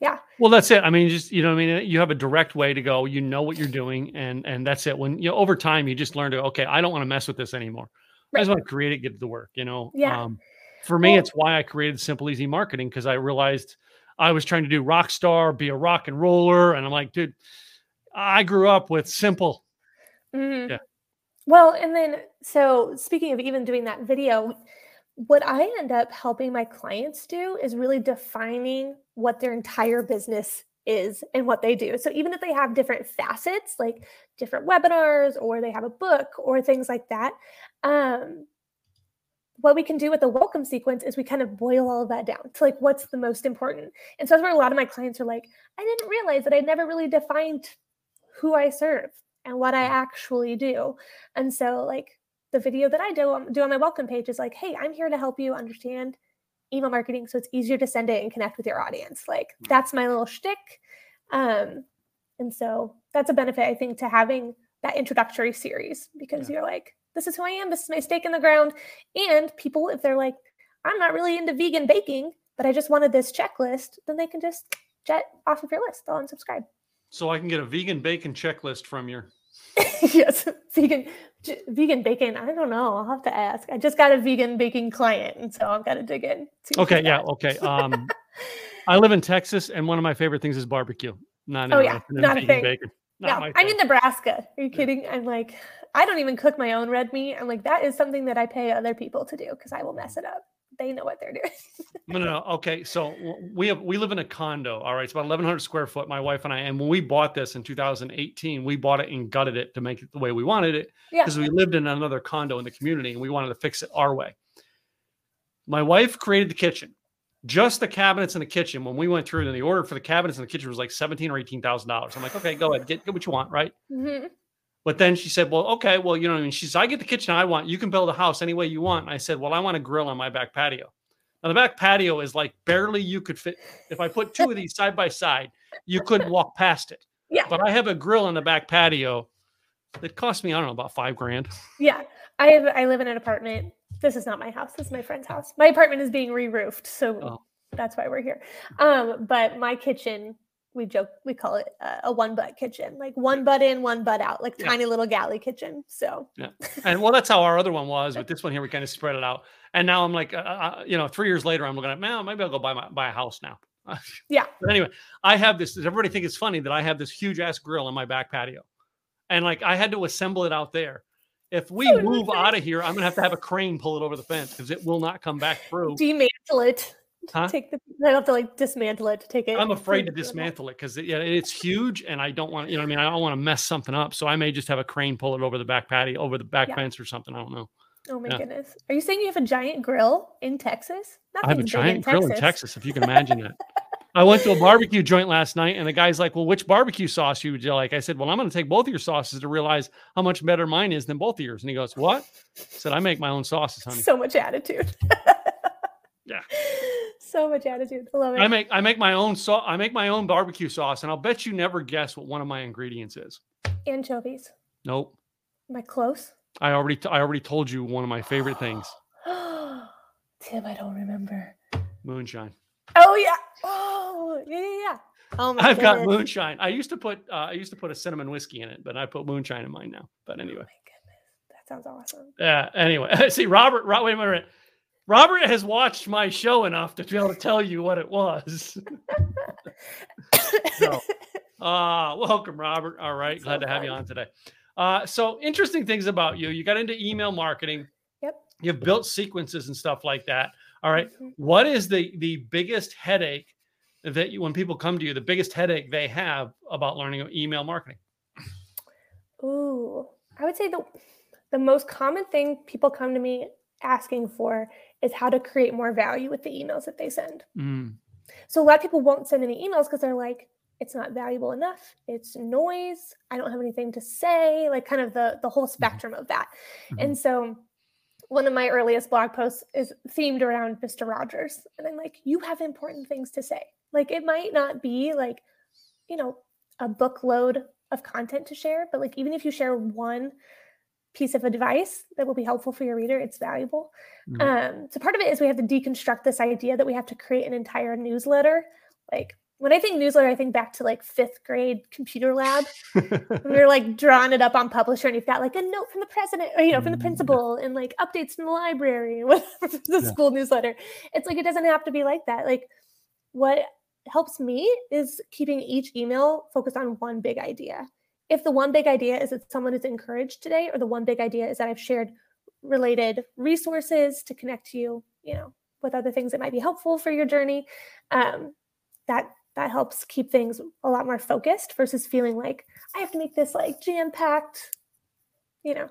Yeah. Well, that's it. I mean, just you know, what I mean, you have a direct way to go. You know what you're doing, and and that's it. When you know, over time, you just learn to okay, I don't want to mess with this anymore. I just want to create it, get to work. You know. Yeah. Um, for me, Well- it's why I created Simple Easy Marketing because I realized I was trying to do rock star, be a rock and roller, and I'm like, dude, I grew up with simple. Mhm. Yeah. Well, and then so speaking of even doing that video, what I end up helping my clients do is really defining what their entire business is and what they do. So even if they have different facets, like different webinars or they have a book or things like that, um, what we can do with the welcome sequence is we kind of boil all of that down to like what's the most important. And so that's where a lot of my clients are like, I didn't realize that I never really defined who I serve and what I actually do. And so like the video that I do, do on my welcome page is like, hey, I'm here to help you understand email marketing so it's easier to send it and connect with your audience. Like Mm. that's my little shtick. Um, and so that's a benefit I think to having that introductory series because you're like, this is who I am, this is my stake in the ground. And people, if they're like, I'm not really into vegan baking, but I just wanted this checklist, then they can just jet off of your list. They'll unsubscribe. So I can get a vegan bacon checklist from your. yes, vegan j- vegan bacon. I don't know. I'll have to ask. I just got a vegan baking client, and so I've got to dig in. Okay, yeah, okay. Um, I live in Texas, and one of my favorite things is barbecue. Not Oh, yeah, not a thing. bacon. Not No, I'm in Nebraska. Are you kidding? I'm like, I don't even cook my own red meat. I'm like, that is something that I pay other people to do because I will mess it up. They know what they're doing. No, no, no. Okay, so we have we live in a condo. All right, it's about 1,100 square foot. My wife and I, and when we bought this in 2018, we bought it and gutted it to make it the way we wanted it yeah. because we lived in another condo in the community and we wanted to fix it our way. My wife created the kitchen, just the cabinets in the kitchen. When we went through, and the order for the cabinets in the kitchen was like seventeen or eighteen thousand dollars. I'm like, okay, go ahead, get, get what you want, right? Mhm. But then she said, well, okay, well, you know, what I mean, she said, I get the kitchen I want. You can build a house any way you want. And I said, well, I want a grill on my back patio. Now the back patio is like barely you could fit. If I put two of these side by side, you couldn't walk past it. Yeah. But I have a grill on the back patio that cost me, I don't know, about five grand. Yeah. I have I live in an apartment. This is not my house. This is my friend's house. My apartment is being re-roofed, so Oh. that's why we're here. Um, but my kitchen, we joke, we call it uh, a one butt kitchen, like one butt in, one butt out, like Yeah. tiny little galley kitchen. So yeah And well, that's how our other one was. But this one here, we kind of spread it out. And now I'm like, uh, uh, you know, three years later, I'm looking at, man, maybe I'll go buy my buy a house now. yeah, But anyway, I have this. Does everybody think it's funny that I have this huge ass grill on my back patio? And like I had to assemble it out there. If we move out of here, I'm gonna have to have a crane pull it over the fence because it will not come back through. demantle it. Huh? Take the. I don't have to like dismantle it to take it. I'm afraid to dismantle it because it, yeah, it's huge, and I don't want you know what I mean. I don't want to mess something up, so I may just have a crane pull it over the back patio, over the back Yeah. fence or something. I don't know. Oh my Yeah. goodness! Are you saying you have a giant grill in Texas? I have a big in giant grill in Texas, if you can imagine that. I went to a barbecue joint last night, and the guy's like, "Well, which barbecue sauce you would you like?" I said, "Well, I'm going to take both of your sauces to realize how much better mine is than both of yours." And he goes, "What?" I said, "I make my own sauces, honey. So much attitude. Yeah. So much attitude. I love it. I make I make my own sauce. I make my own barbecue sauce, and I'll bet you never guess what one of my ingredients is. Anchovies. Nope. Am I close? I already t- I already told you one of my favorite things: Tim, I don't remember. moonshine. Oh yeah. Oh yeah, yeah, yeah. Oh my I've got moonshine. I used to put uh, I used to put a cinnamon whiskey in it, but I put moonshine in mine now. But Oh anyway. my goodness. That sounds awesome. Yeah. Anyway, see, Robert. Ro- wait a minute. Robert has watched my show enough to be able to tell you what it was. So, uh, welcome, Robert. All right, So glad to have you on today. Uh, so interesting things about you. You got into email marketing. Yep. You've built sequences and stuff like that. All right. Mhm. What is the the biggest headache that you when people come to you? The biggest headache they have about learning email marketing? Ooh, I would say the the most common thing people come to me asking for is how to create more value with the emails that they send. Mm, So a lot of people won't send any emails because they're like, it's not valuable enough. It's noise. I don't have anything to say. Like kind of the the whole spectrum of that. mhm. And so one of my earliest blog posts is themed around Mr. Rogers. And I'm like, you have important things to say. Like it might not be like, you know, a book load of content to share, but like even if you share one piece of advice that will be helpful for your reader, it's valuable. Mhm. Um, so part of it is we have to deconstruct this idea that we have to create an entire newsletter. Like when I think newsletter, I think back to like fifth grade computer lab. we were like drawing it up on Publisher, and you've got like a note from the president, or you know, from the Mm, principal, and like updates from the library, whatever the Yeah. school newsletter. It's like it doesn't have to be like that. Like what helps me is keeping each email focused on one big idea. If the one big idea is that someone is encouraged today, or the one big idea is that I've shared related resources to connect you, you know, with other things that might be helpful for your journey, um, that that helps keep things a lot more focused versus feeling like I have to make this like jam packed, you know.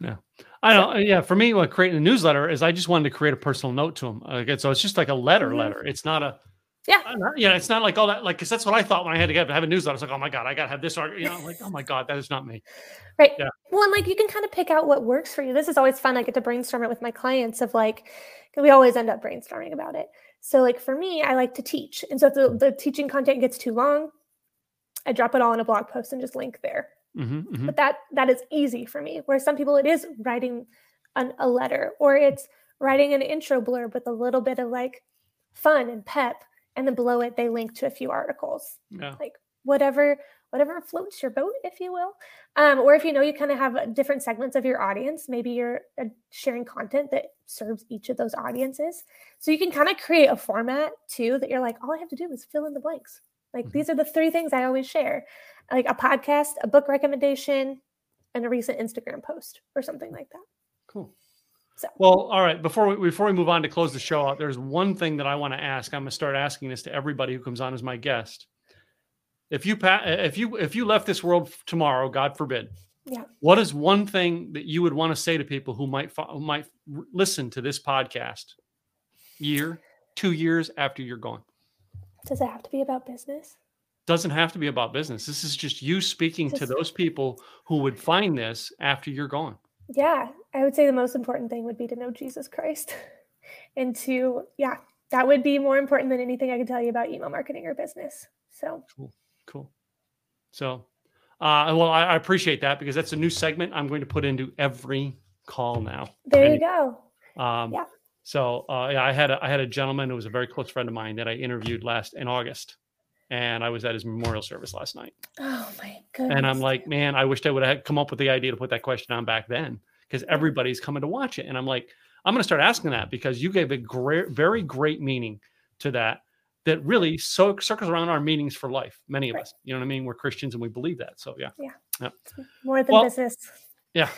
Yeah, I don't. Yeah, for me, what creating a newsletter is I just wanted to create a personal note to them. Like, so it's just like a letter, Mhm. letter. It's not a. Yeah. Not- yeah, it's not like all that. Like, because that's what I thought when I had to get have a newsletter. It's like, oh my god, I got to have this. arg- You know, I'm like, oh my god, that is not me. Right. Yeah. Well, and like you can kind of pick out what works for you. This is always fun. I get to brainstorm it with my clients of like, we always end up brainstorming about it. So, like for me, I like to teach. And so if the, the teaching content gets too long, I drop it all in a blog post and just link there. hmm hmm But that that is easy for me. Where some people it is writing an, a letter or it's writing an intro blurb with a little bit of like fun and pep. And then below it, they link to a few articles Yeah. whatever whatever floats your boat if you will um, or if you know you kind of have uh, different segments of your audience maybe you're uh, sharing content that serves each of those audiences so you can kind of create a format too that you're like all i have to do is fill in the blanks like Mhm. these are the three things i always share like a podcast a book recommendation and a recent instagram post or something like that Cool. So- Well, all right. Before we before we move on to close the show out, there's one thing that I want to ask. I'm going to start asking this to everybody who comes on as my guest. If you pa- if you if you left this world tomorrow, God forbid, Yeah. what is one thing that you would want to say to people who might who might listen to this podcast, year, two years after you're gone? does it have to be about business Doesn't have to be about business. This is just you speaking to those people who would find this after you're gone. Yeah, I would say the most important thing would be to know Jesus Christ. and to, yeah, that would be more important than anything I could tell you about email marketing or business. So, Cool. Cool. So, uh, well, I, I appreciate that because that's a new segment I'm going to put into every call now. there you go. Um, Yeah. So, uh, yeah, I had a, I had a gentleman who was a very close friend of mine that I interviewed last in August, and I was at his memorial service last night. Oh my goodness. And I'm like, man, I wished I would have come up with the idea to put that question on back then because everybody's coming to watch it. And I'm like, I'm going to start asking that because you gave a great, very great meaning to that. That really so circles around our meanings for life. Many of Right. us, you know what I mean? We're Christians and we believe that. So yeah. Yeah. More than well, business. yeah.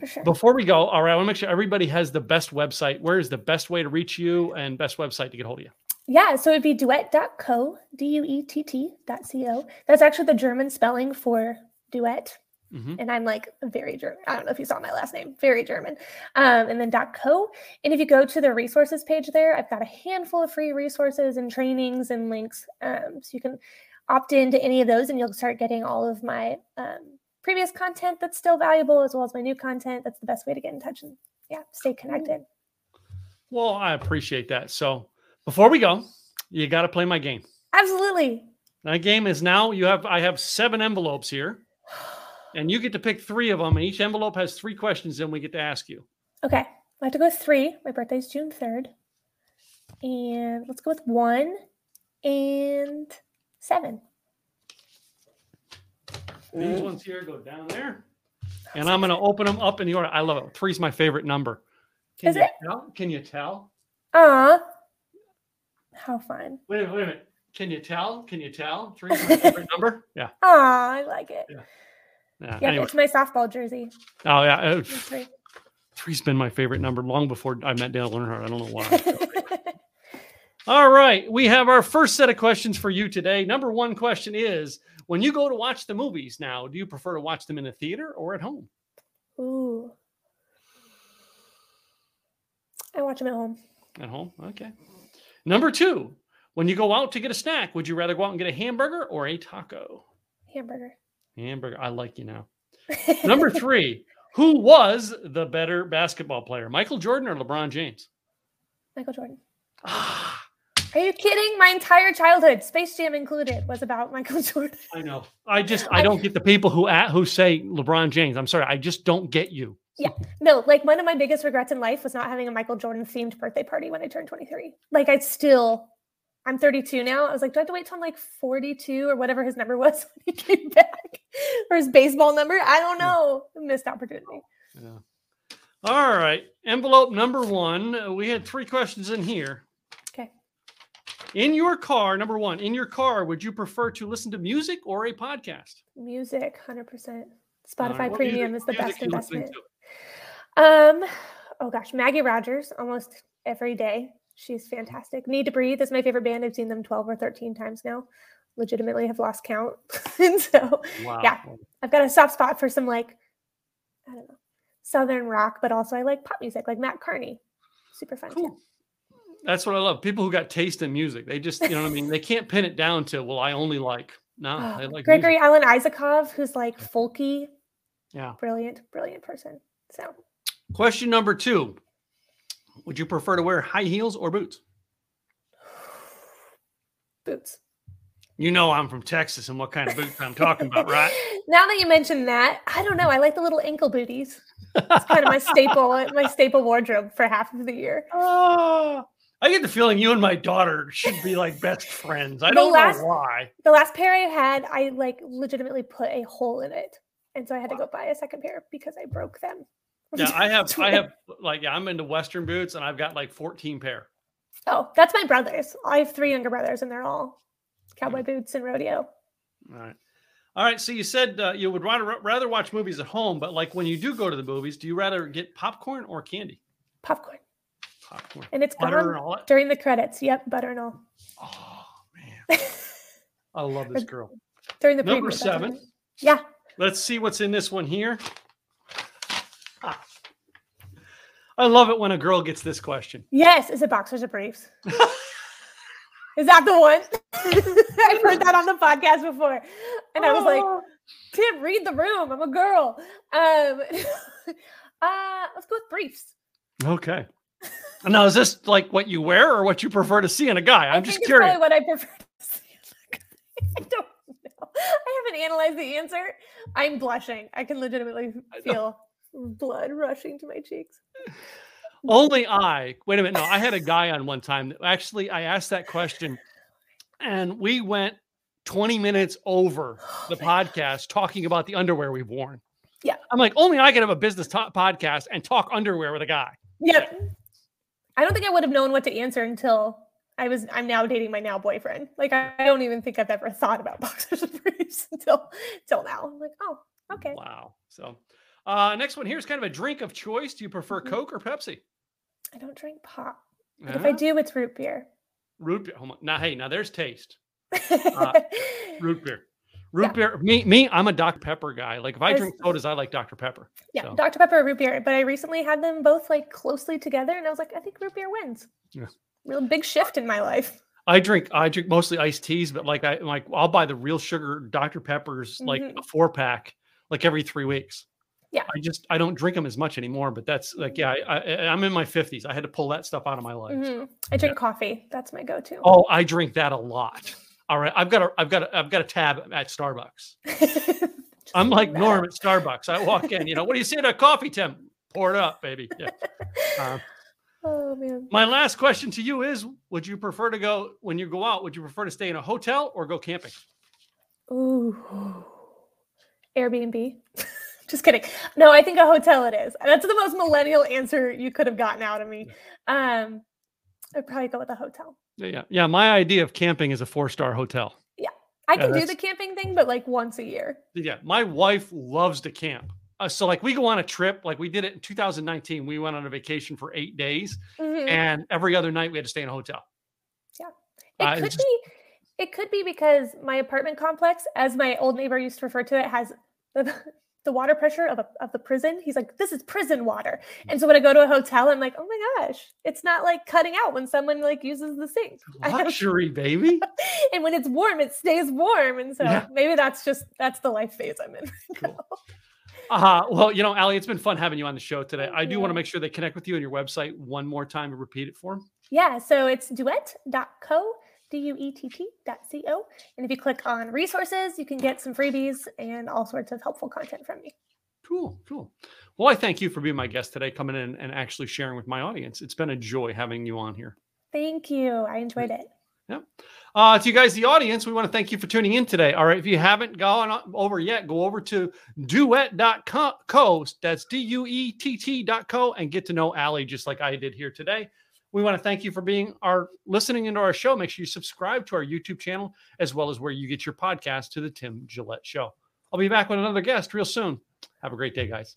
For sure. Before we go, all right, I want to make sure everybody has the best website. Where is the best way to reach you and best website to get hold of you? Yeah, so it'd be duett.co, D U E T T dot C O. That's actually the German spelling for duet. hmm And I'm like very German. I don't know if you saw my last name, very German. Um, and then .co. And if you go to the resources page there, I've got a handful of free resources and trainings and links. Um, so you can opt into any of those and you'll start getting all of my um, previous content that's still valuable as well as my new content. That's the best way to get in touch and yeah, stay connected. Well, I appreciate that. So before we go, you got to play my game. Absolutely. My game is now you have I have seven envelopes here, and you get to pick three of them, and each envelope has three questions, and we get to ask you. Okay, I have to go with three. My birthday's June 3rd. And let's go with one and seven. These ones here go down there, and I'm going to open them up in the order. I love it. Three's my favorite number. Can Is you it? tell? Can you tell? Aw. How fun. Wait, a minute, wait a minute. Can you tell? Can you tell? Three's my favorite number. Yeah. Aw, I like it. Yeah. Yeah, anyway. it's my softball jersey. Oh yeah. uh, three. Three's been my favorite number long before I met Dale Earnhardt. I don't know why. All right. We have our first set of questions for you today. Number one question is when you go to watch the movies now, do you prefer to watch them in a theater or at home? Ooh. I watch them at home. At home. Okay. Number two, when you go out to get a snack, would you rather go out and get a hamburger or a taco? Hamburger. Hamburger. I like you now. Number three, who was the better basketball player, Michael Jordan or LeBron James? Michael Jordan. Ah, Are you kidding? My entire childhood, Space Jam included, was about Michael Jordan. I know. I just I I- don't get the people who at, who say LeBron James. I'm sorry. I just don't get you. No, like one of my biggest regrets in life was not having a Michael Jordan themed birthday party when I turned 23. Like I still I'm 32 now. I was like, do I have to wait till I'm like 42 or whatever his number was when he came back or his baseball number? I don't know. Missed opportunity. Yeah. All right. Envelope number one. Uh, We had three questions in here. Okay. In your car, number one, in your car, would you prefer to listen to music or a podcast? Music, 100%. Spotify what Premium music- is the best music you listening investment. Um, oh gosh, Maggie Rogers almost every day. She's fantastic. Need to Breathe is my favorite band. I've seen them 12 or 13 times now. Legitimately have lost count. and so Wow. Yeah. I've got a soft spot for some like, I don't know, Southern rock, but also I like pop music like Mat Kearney. Super fun too. Cool. That's what I love. People who got taste in music. They just, you know what I mean? They can't pin it down to, well, I only like, no, Oh, they like Gregory music. Alan Isakov, who's like folky, Yeah. brilliant, brilliant person. So Question number two. Would you prefer to wear high heels or boots? boots. You know I'm from Texas and what kind of boots I'm talking about, right? Now that you mention that, I don't know. I like the little ankle booties. It's kind of my staple, my staple wardrobe for half of the year. Oh, I get the feeling you and my daughter should be like best friends. I The don't last- know why. The last pair I had, I like legitimately put a hole in it. And so I had to go buy a second pair because I broke them. Yeah, I have I have like yeah, I'm into Western boots and I've got like 14 pair. Oh, that's my brothers. I have three younger brothers, and they're all cowboy boots and rodeo. All right. All right. So you said uh, you would rather rather watch movies at home, but like when you do go to the movies, do you rather get popcorn or candy? Popcorn. Popcorn. And it's Butter gone and all during the credits. Yep, butter and all. Oh man, I love this girl. during the Number seven. Yeah. Let's see what's in this one here. Ah. I love it when a girl gets this question. Yes. Is it boxers or briefs? Is that the one? I've heard that on the podcast before. And I was like, Oh. Tim, read the room. I'm a girl. Um, uh, let's go with briefs. Okay. Now, is this like what you wear or what you prefer to see in a guy? I'm just curious. what I prefer to see. I don't know. I haven't analyzed the answer. I'm blushing. I can legitimately feel blood rushing to my cheeks. Only I. Wait a minute. No, I had a guy on one time. that Actually, I asked that question, and we went 20 minutes over the podcast talking about the underwear we've worn. Yeah. I'm like, only I can have a business to- podcast and talk underwear with a guy. Yep. I don't think I would have known what to answer until I was. I'm now dating my now boyfriend. Like I, I don't even think I've ever thought about boxers and briefs until until now. I'm like, oh, okay. Wow. So, uh, next one here is kind of a drink of choice. Do you prefer Mhm. Coke or Pepsi? I don't drink pop. But if I do, it's root beer. root beer. Hold on. Now, hey, now there's taste. Uh, Root beer. Root Yeah. beer. Me, me. I'm a Dr Pepper guy. Like if I I drink sodas, I like Dr Pepper. Yeah, So- Dr. Pepper or root beer. But I recently had them both like closely together, and I was like, I think root beer wins. Yeah. Real big shift in my life. I drink I drink mostly iced teas, but like I like I'll buy the real sugar Dr Peppers like Mhm. a four pack like every three weeks. Yeah. I just I don't drink them as much anymore. But that's like yeah, I, I I'm in my fifties. I had to pull that stuff out of my life. Mhm. I drink coffee. That's my go-to. Oh, I drink that a lot. All right, I've got a I've got a I've got a tab at Starbucks. I'm like Norm at Starbucks. I walk in, you know, what do you say to a coffee, Tim? Pour it up, baby. Yeah. Uh, oh man. my last question to you is: Would you prefer to go when you go out? Would you prefer to stay in a hotel or go camping? Ooh. Airbnb. Just kidding. No, I think a hotel it is. That's the most millennial answer you could have gotten out of me. Um, I'd probably go with a hotel. Yeah, yeah. My idea of camping is a four star hotel. Yeah. I Yeah, can do the camping thing, but like once a year. Yeah, my wife loves to camp. Uh, so like we go on a trip, like we did it in 2019. We went on a vacation for eight days, Mhm. and every other night we had to stay in a hotel. Yeah. It Uh, could just- be. It could be because my apartment complex, as my old neighbor used to refer to it, has the, the water pressure of, a, of the prison. He's like, this is prison water. And so when I go to a hotel, I'm like, oh my gosh, it's not like cutting out when someone like uses the sink. Luxury, baby. and when it's warm, it stays warm. And so Yeah. maybe that's just that's the life phase I'm in. right Cool. Uh, well, you know, Allie, it's been fun having you on the show today. Thank I do want to make sure they connect with you on your website one more time and repeat it for them. Yeah, so it's duett.co, D U E T T dot And if you click on resources, you can get some freebies and all sorts of helpful content from me. Cool, cool. Well, I thank you for being my guest today, coming in and actually sharing with my audience. It's been a joy having you on here. Thank you. I enjoyed it. Yep. Uh, to you guys, the audience, we want to thank you for tuning in today. All right. If you haven't gone over yet, go over to duett.co. That's D U E T T.co and get to know Allie just like I did here today. We want to thank you for being our listening into our show. Make sure you subscribe to our YouTube channel as well as where you get your podcast to the Tim Gillette Show. I'll be back with another guest real soon. Have a great day, guys.